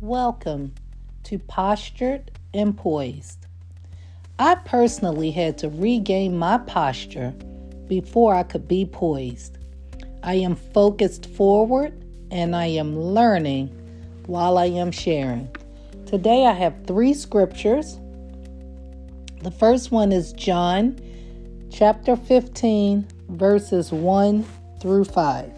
Welcome to Postured and Poised. I personally had to regain my posture before I could be poised. I am focused forward and I am learning while I am sharing. Today I have three scriptures. The first one is John chapter 15, verses 1 through 5.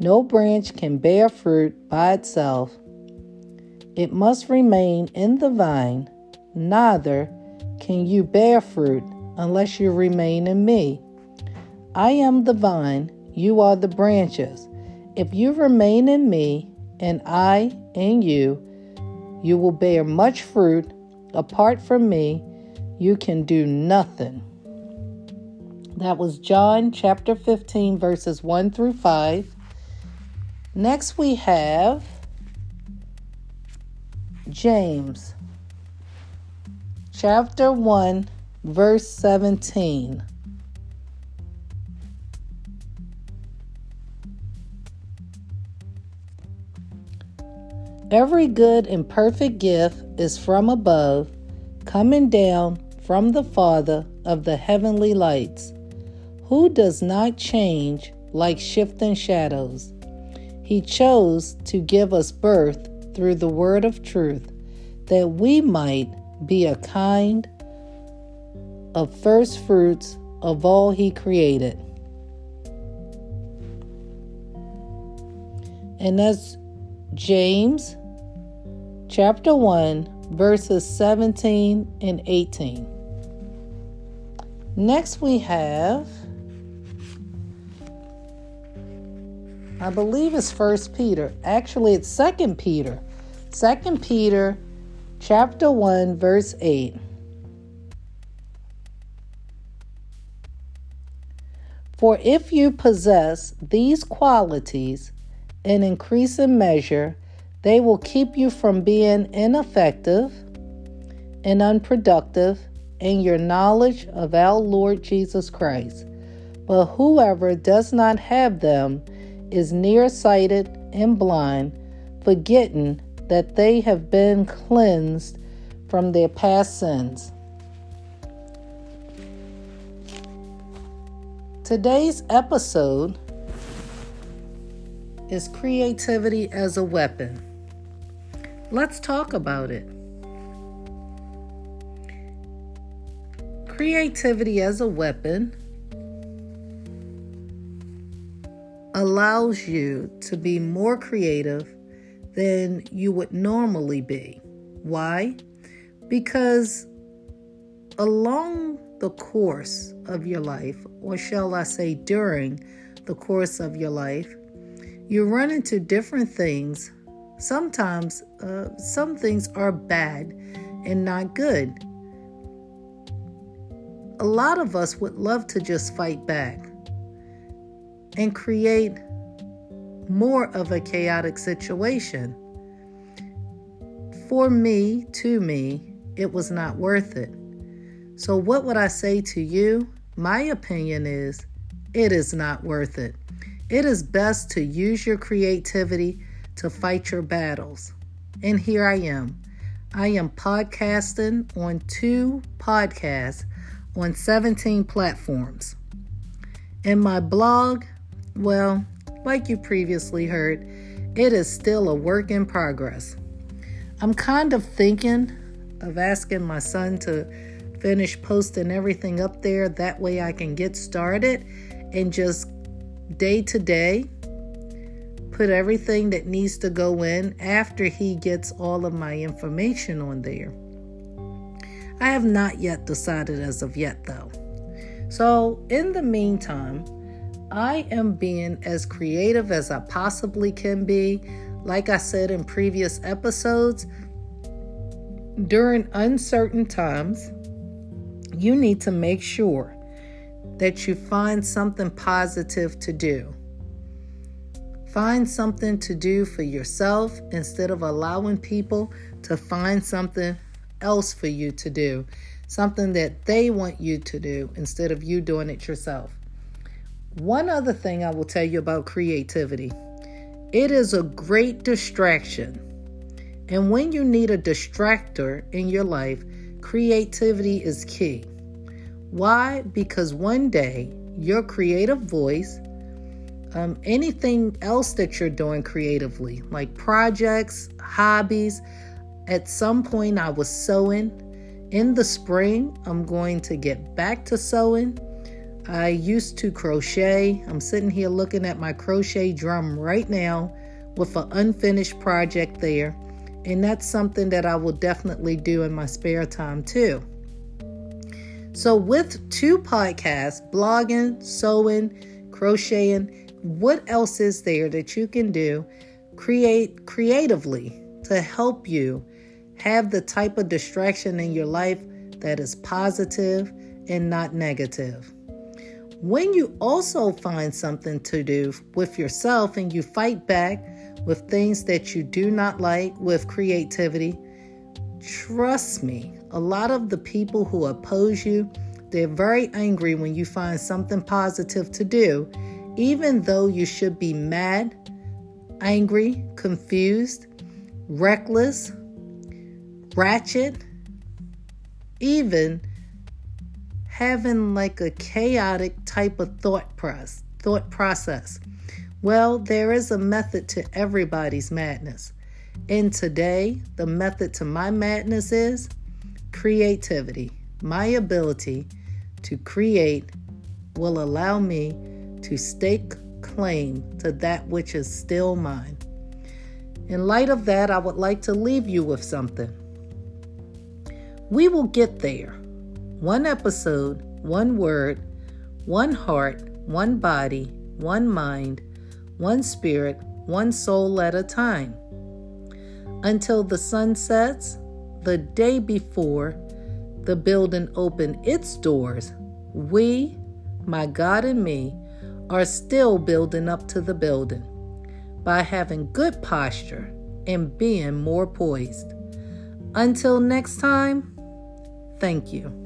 No branch can bear fruit by itself. It must remain in the vine, neither can you bear fruit unless you remain in me. I am the vine, you are the branches. If you remain in me, and I in you, you will bear much fruit. Apart from me, you can do nothing. That was John chapter 15, verses 1 through 5. Next, we have James chapter 1, verse 17. Every good and perfect gift is from above, coming down from the Father of the heavenly lights, who does not change like shifting shadows. He chose to give us birth through the word of truth, that we might be a kind of first fruits of all He created. And that's James chapter 1, verses 17 and 18. Next, we have, I believe it's First Peter. Actually, it's Second Peter. Second Peter chapter 1, verse 8. For if you possess these qualities in increasing measure, they will keep you from being ineffective and unproductive in your knowledge of our Lord Jesus Christ. But whoever does not have them is nearsighted and blind, forgetting that they have been cleansed from their past sins. Today's episode is creativity as a weapon. Let's talk about it. Creativity as a weapon allows you to be more creative than you would normally be. Why? Because along the course of your life, or shall I say during the course of your life, you run into different things Sometimes uh, some things are bad and not good. A lot of us would love to just fight back and create more of a chaotic situation. For me, to me, it was not worth it. So, what would I say to you? My opinion is it is not worth it. It is best to use your creativity to fight your battles. And here I am. I am podcasting on two podcasts on 17 platforms. In my blog, well, like you previously heard, it is still a work in progress. I'm kind of thinking of asking my son to finish posting everything up there. That way I can get started and just day to day put everything that needs to go in after he gets all of my information on there. I have not yet decided as of yet, though. So, in the meantime, I am being as creative as I possibly can be. Like I said in previous episodes, during uncertain times, you need to make sure that you find something positive to do. Find something to do for yourself instead of allowing people to find something else for you to do, something that they want you to do instead of you doing it yourself. One other thing I will tell you about creativity it is a great distraction. And when you need a distractor in your life, creativity is key. Why? Because one day your creative voice um, anything else that you're doing creatively, like projects, hobbies. At some point, I was sewing. In the spring, I'm going to get back to sewing. I used to crochet. I'm sitting here looking at my crochet drum right now with an unfinished project there. And that's something that I will definitely do in my spare time too. So, with two podcasts, blogging, sewing, crocheting, what else is there that you can do create creatively to help you have the type of distraction in your life that is positive and not negative. When you also find something to do with yourself and you fight back with things that you do not like with creativity, trust me, a lot of the people who oppose you, they're very angry when you find something positive to do even though you should be mad, angry, confused, reckless, ratchet, even having like a chaotic type of thought process, thought process. Well, there is a method to everybody's madness. And today, the method to my madness is creativity. My ability to create will allow me to stake claim to that which is still mine. In light of that, I would like to leave you with something. We will get there. One episode, one word, one heart, one body, one mind, one spirit, one soul at a time. Until the sun sets, the day before the building opened its doors, we, my God and me, are still building up to the building by having good posture and being more poised. Until next time, thank you.